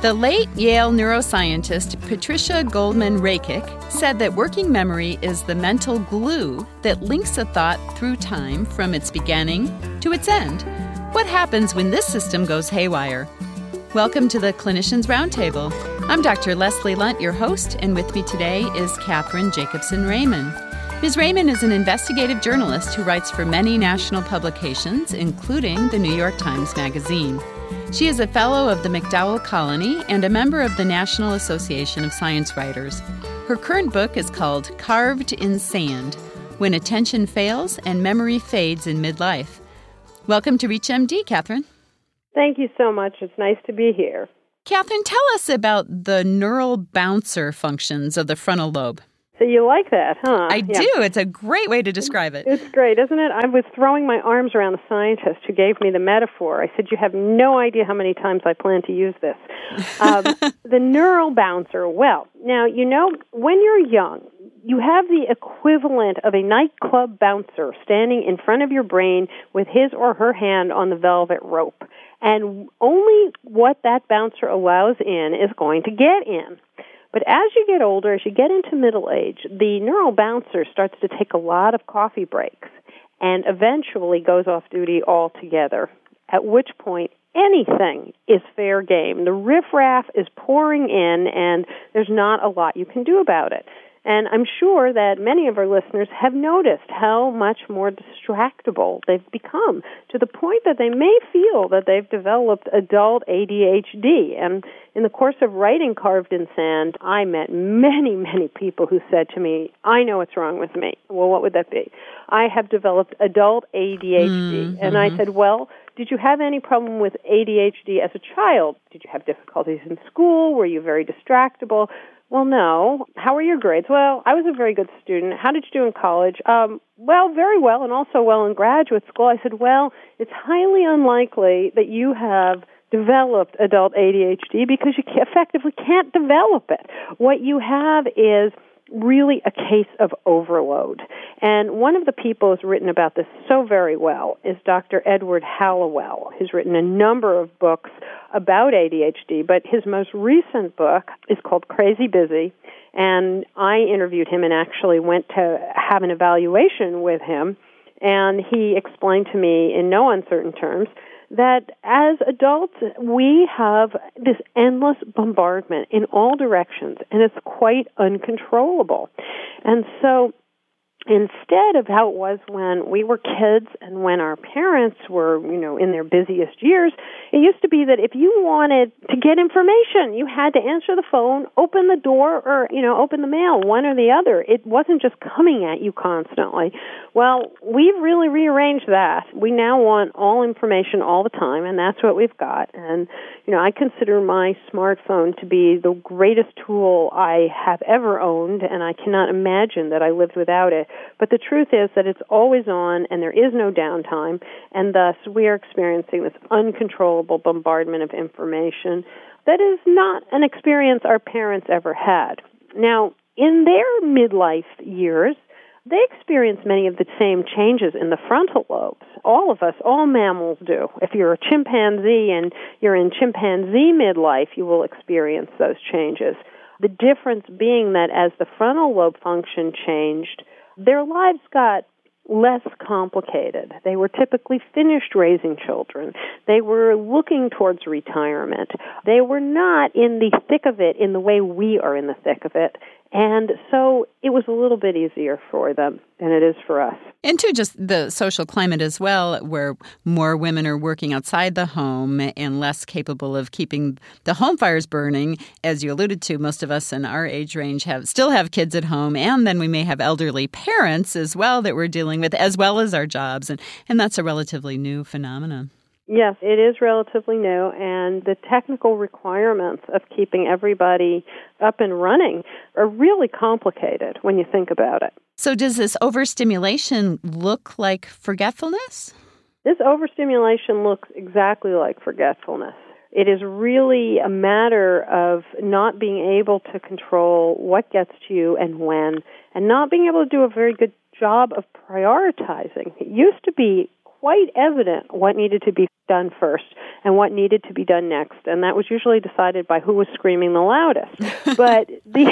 The late Yale neuroscientist Patricia Goldman Rakic said that working memory is the mental glue that links a thought through time from its beginning to its end. What happens when this system goes haywire? Welcome to the Clinicians Roundtable. I'm Dr. Leslie Lundt, your host, and with me today is Cathryn Jakobson Ramin. Ms. Ramin is an investigative journalist who writes for many national publications, including the New York Times Magazine. She is a fellow of the MacDowell Colony and a member of the National Association of Science Writers. Her current book is called Carved in Sand When Attention Fails and Memory Fades in Midlife. Welcome to ReachMD, Cathryn. Thank you so much. It's nice to be here. Cathryn, tell us about the neural bouncer functions of the frontal lobe. So you like that, huh? I yeah. do. It's a great way to describe it. It's great, isn't it? I was throwing my arms around the scientist who gave me the metaphor. I said, You have no idea how many times I plan to use this. Um, the neural bouncer. Well, now, you know, when you're young, you have the equivalent of a nightclub bouncer standing in front of your brain with his or her hand on the velvet rope. And only what that bouncer allows in is going to get in. But as you get older, as you get into middle age, the neural bouncer starts to take a lot of coffee breaks and eventually goes off duty altogether. At which point, anything is fair game. The riffraff is pouring in, and there's not a lot you can do about it. And I'm sure that many of our listeners have noticed how much more distractible they've become to the point that they may feel that they've developed adult ADHD. And in the course of writing Carved in Sand, I met many, many people who said to me, I know what's wrong with me. Well, what would that be? I have developed adult ADHD. Mm-hmm. And I said, well, did you have any problem with ADHD as a child? Did you have difficulties in school? Were you very distractible? Well, no. How were your grades? Well, I was a very good student. How did you do in college? Um, well, very well, and also well in graduate school. I said, well, it's highly unlikely that you have developed adult ADHD because you effectively can't develop it. What you have is really a case of overload. And one of the people who's written about this so very well is Dr. Edward Hallowell, who's written a number of books about ADHD, but his most recent book is called Crazy Busy. And I interviewed him and actually went to have an evaluation with him. And he explained to me in no uncertain terms that as adults, we have this endless bombardment in all directions, and it's quite uncontrollable. And so instead of how it was when we were kids and when our parents were, you know, in their busiest years, it used to be that if you wanted to get information, you had to answer the phone, open the door, or, you know, open the mail, one or the other. It wasn't just coming at you constantly. Well, we've really rearranged that. We now want all information all the time, and that's what we've got. And, you know, I consider my smartphone to be the greatest tool I have ever owned, and I cannot imagine that I lived without it. But the truth is that it's always on and there is no downtime, and thus we are experiencing this uncontrollable bombardment of information that is not an experience our parents ever had. Now, in their midlife years, they experience many of the same changes in the frontal lobes. All of us, all mammals do. If you're a chimpanzee and you're in chimpanzee midlife, you will experience those changes. The difference being that as the frontal lobe function changed, their lives got less complicated. They were typically finished raising children. They were looking towards retirement. They were not in the thick of it in the way we are in the thick of it. And so it was a little bit easier for them than it is for us. And to just the social climate as well, where more women are working outside the home and less capable of keeping the home fires burning. As you alluded to, most of us in our age range have still have kids at home, and then we may have elderly parents as well that we're dealing with, as well as our jobs. And, and that's a relatively new phenomenon. Yes, it is relatively new, and the technical requirements of keeping everybody up and running are really complicated when you think about it. So, does this overstimulation look like forgetfulness? This overstimulation looks exactly like forgetfulness. It is really a matter of not being able to control what gets to you and when, and not being able to do a very good job of prioritizing. It used to be quite evident what needed to be done first and what needed to be done next. And that was usually decided by who was screaming the loudest. But the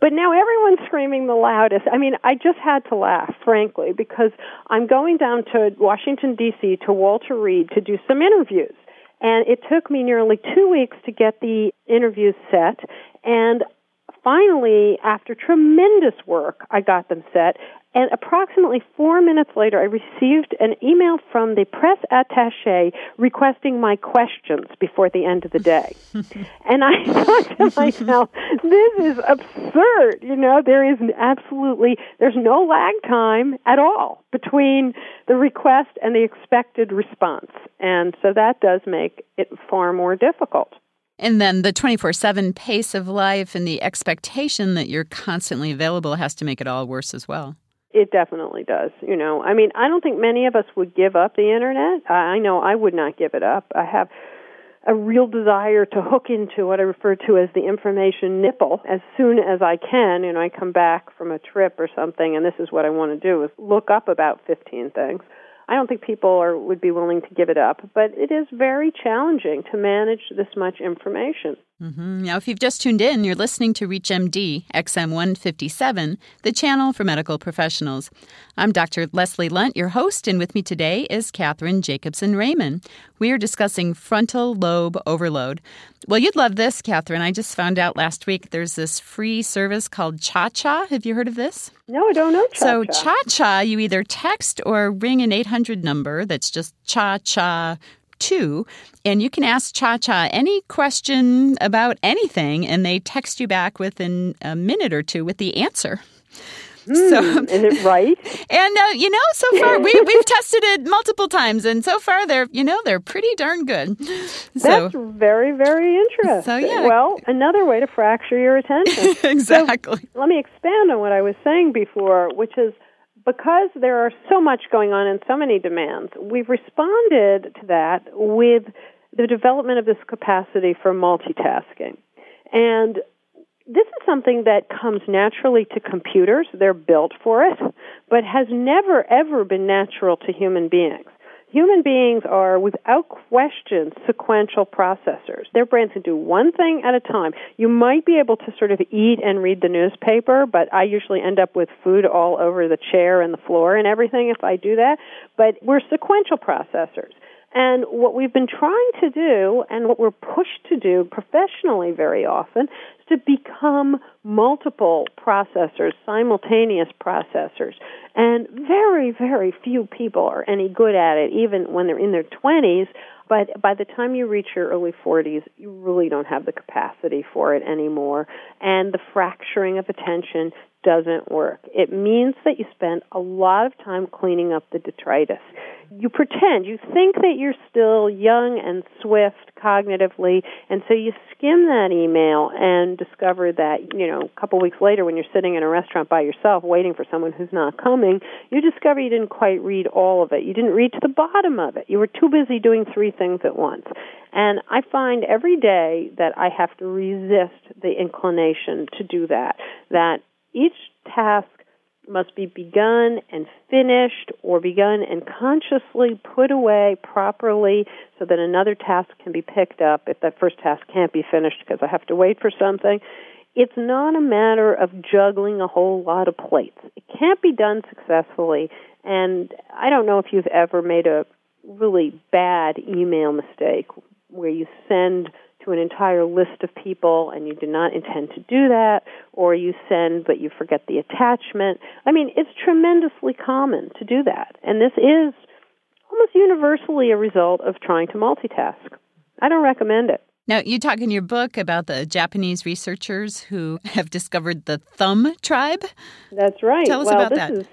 but now everyone's screaming the loudest. I mean i just had to laugh frankly because i'm going down to washington dc to walter reed to do some interviews. And it took me nearly two weeks to get the interviews set. And finally, after tremendous work, I got them set. And approximately four minutes later, I received an email from the press attache requesting my questions before the end of the day. and I thought to myself, this is absurd. You know, there is absolutely, there's no lag time at all between the request and the expected response. And so that does make it far more difficult. And then the 24 7 pace of life and the expectation that you're constantly available has to make it all worse as well. It definitely does. You know, I mean, I don't think many of us would give up the internet. I know I would not give it up. I have a real desire to hook into what I refer to as the information nipple as soon as I can. You know, I come back from a trip or something, and this is what I want to do is look up about 15 things. I don't think people are would be willing to give it up, but it is very challenging to manage this much information. Mm-hmm. Now, if you've just tuned in, you're listening to ReachMD XM 157, the channel for medical professionals. I'm Dr. Leslie Lundt, your host, and with me today is Cathryn Jakobson Ramin. We are discussing frontal lobe overload. Well, you'd love this, Cathryn. I just found out last week there's this free service called Cha Cha. Have you heard of this? No, I don't know Cha So, Cha Cha, you either text or ring an 800 number that's just Cha Cha two, and you can ask Cha Cha any question about anything, and they text you back within a minute or two with the answer. Mm, so is it right? And uh, you know, so far we we've tested it multiple times, and so far they're you know they're pretty darn good. So, That's very very interesting. So yeah, well, another way to fracture your attention. exactly. So, let me expand on what I was saying before, which is because there are so much going on and so many demands, we've responded to that with the development of this capacity for multitasking. And this is something that comes naturally to computers. They're built for it, but has never, ever been natural to human beings. Human beings are, without question, sequential processors. Their brains can do one thing at a time. You might be able to sort of eat and read the newspaper, but I usually end up with food all over the chair and the floor and everything if I do that. But we're sequential processors. And what we've been trying to do, and what we're pushed to do professionally very often, to become multiple processors, simultaneous processors. And very, very few people are any good at it, even when they're in their 20s. But by the time you reach your early 40s, you really don't have the capacity for it anymore. And the fracturing of attention doesn't work. It means that you spend a lot of time cleaning up the detritus you pretend, you think that you're still young and swift cognitively, and so you skim that email and discover that, you know, a couple weeks later when you're sitting in a restaurant by yourself waiting for someone who's not coming, you discover you didn't quite read all of it. You didn't read to the bottom of it. You were too busy doing three things at once. And I find every day that I have to resist the inclination to do that, that each task must be begun and finished or begun and consciously put away properly so that another task can be picked up if that first task can't be finished because I have to wait for something. It's not a matter of juggling a whole lot of plates. It can't be done successfully. And I don't know if you've ever made a really bad email mistake where you send to an entire list of people and you do not intend to do that, or you send but you forget the attachment. I mean, it's tremendously common to do that. And this is almost universally a result of trying to multitask. I don't recommend it. Now, you talk in your book about the Japanese researchers who have discovered the thumb tribe. That's right. Tell us well, about this that. Is,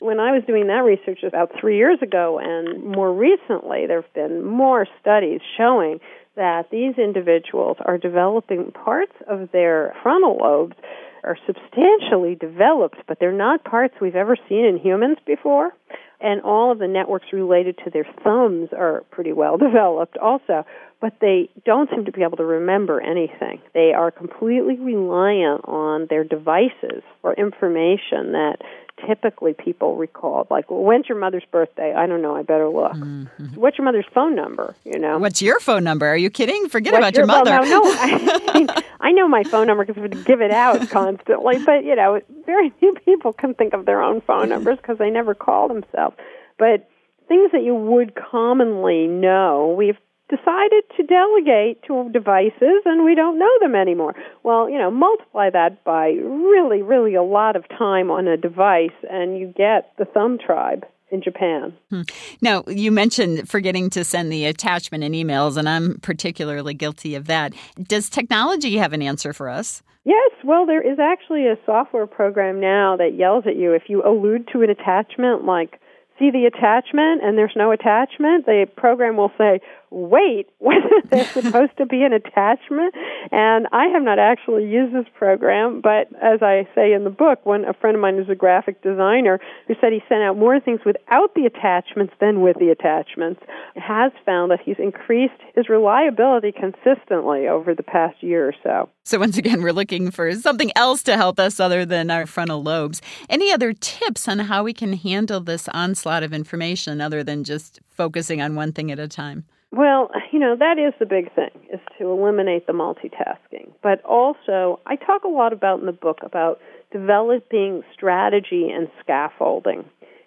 when I was doing that research about three years ago, and more recently, there have been more studies showing that these individuals are developing parts of their frontal lobes are substantially developed, but they're not parts we've ever seen in humans before. and all of the networks related to their thumbs are pretty well developed also but they don't seem to be able to remember anything. They are completely reliant on their devices for information that typically people recall. Like, well, when's your mother's birthday? I don't know. I better look. Mm-hmm. What's your mother's phone number? You know. What's your phone number? Are you kidding? Forget What's about your, your mother. Well, no, no. I, I know my phone number because we give it out constantly. But you know, very few people can think of their own phone numbers because they never call themselves. But things that you would commonly know, we've decided to delegate to devices and we don't know them anymore. Well, you know, multiply that by really, really a lot of time on a device and you get the thumb tribe in Japan. Hmm. Now, you mentioned forgetting to send the attachment in emails, and I'm particularly guilty of that. Does technology have an answer for us? Yes, well, there is actually a software program now that yells at you if you allude to an attachment like see the attachment and there's no attachment, the program will say, wait, there's supposed to be an attachment? And I have not actually used this program, but as I say in the book, when a friend of mine is a graphic designer who said he sent out more things without the attachments than with the attachments, has found that he's increased his reliability consistently over the past year or so. So once again, we're looking for something else to help us other than our frontal lobes. Any other tips on how we can handle this onslaught of information other than just focusing on one thing at a time? Well, you know, that is the big thing, is to eliminate the multitasking. But also, I talk a lot about in the book about developing strategy and scaffolding.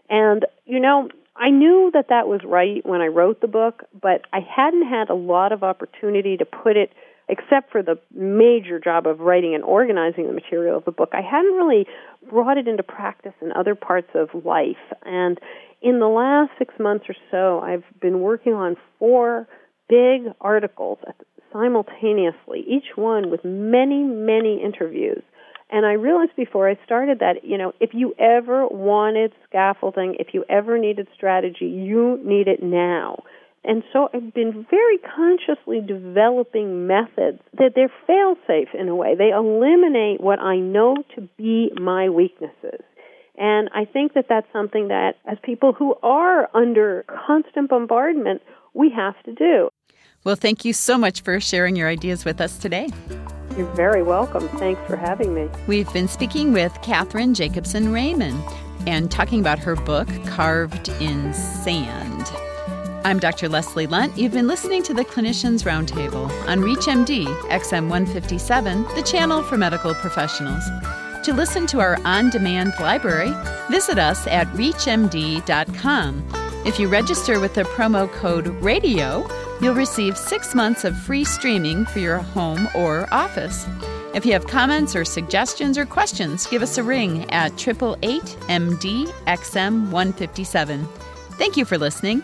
And, you know, I knew that that was right when I wrote the book, but I hadn't had a lot of opportunity to put it, except for the major job of writing and organizing the material of the book. I hadn't really brought it into practice in other parts of life. And in the last six months or so, I've been working on four big articles simultaneously, each one with many, many interviews. And I realized before I started that, you know, if you ever wanted scaffolding, if you ever needed strategy, you need it now. And so I've been very consciously developing methods that they're fail safe in a way. They eliminate what I know to be my weaknesses. And I think that that's something that, as people who are under constant bombardment, we have to do. Well, thank you so much for sharing your ideas with us today. You're very welcome. Thanks for having me. We've been speaking with Cathryn Jakobson Ramin and talking about her book, Carved in Sand. I'm Dr. Leslie Lundt. You've been listening to the Clinicians Roundtable on ReachMD XM 157, the channel for medical professionals. To listen to our on demand library, visit us at ReachMD.com. If you register with the promo code RADIO, you'll receive six months of free streaming for your home or office. If you have comments or suggestions or questions, give us a ring at 888 MD XM 157. Thank you for listening.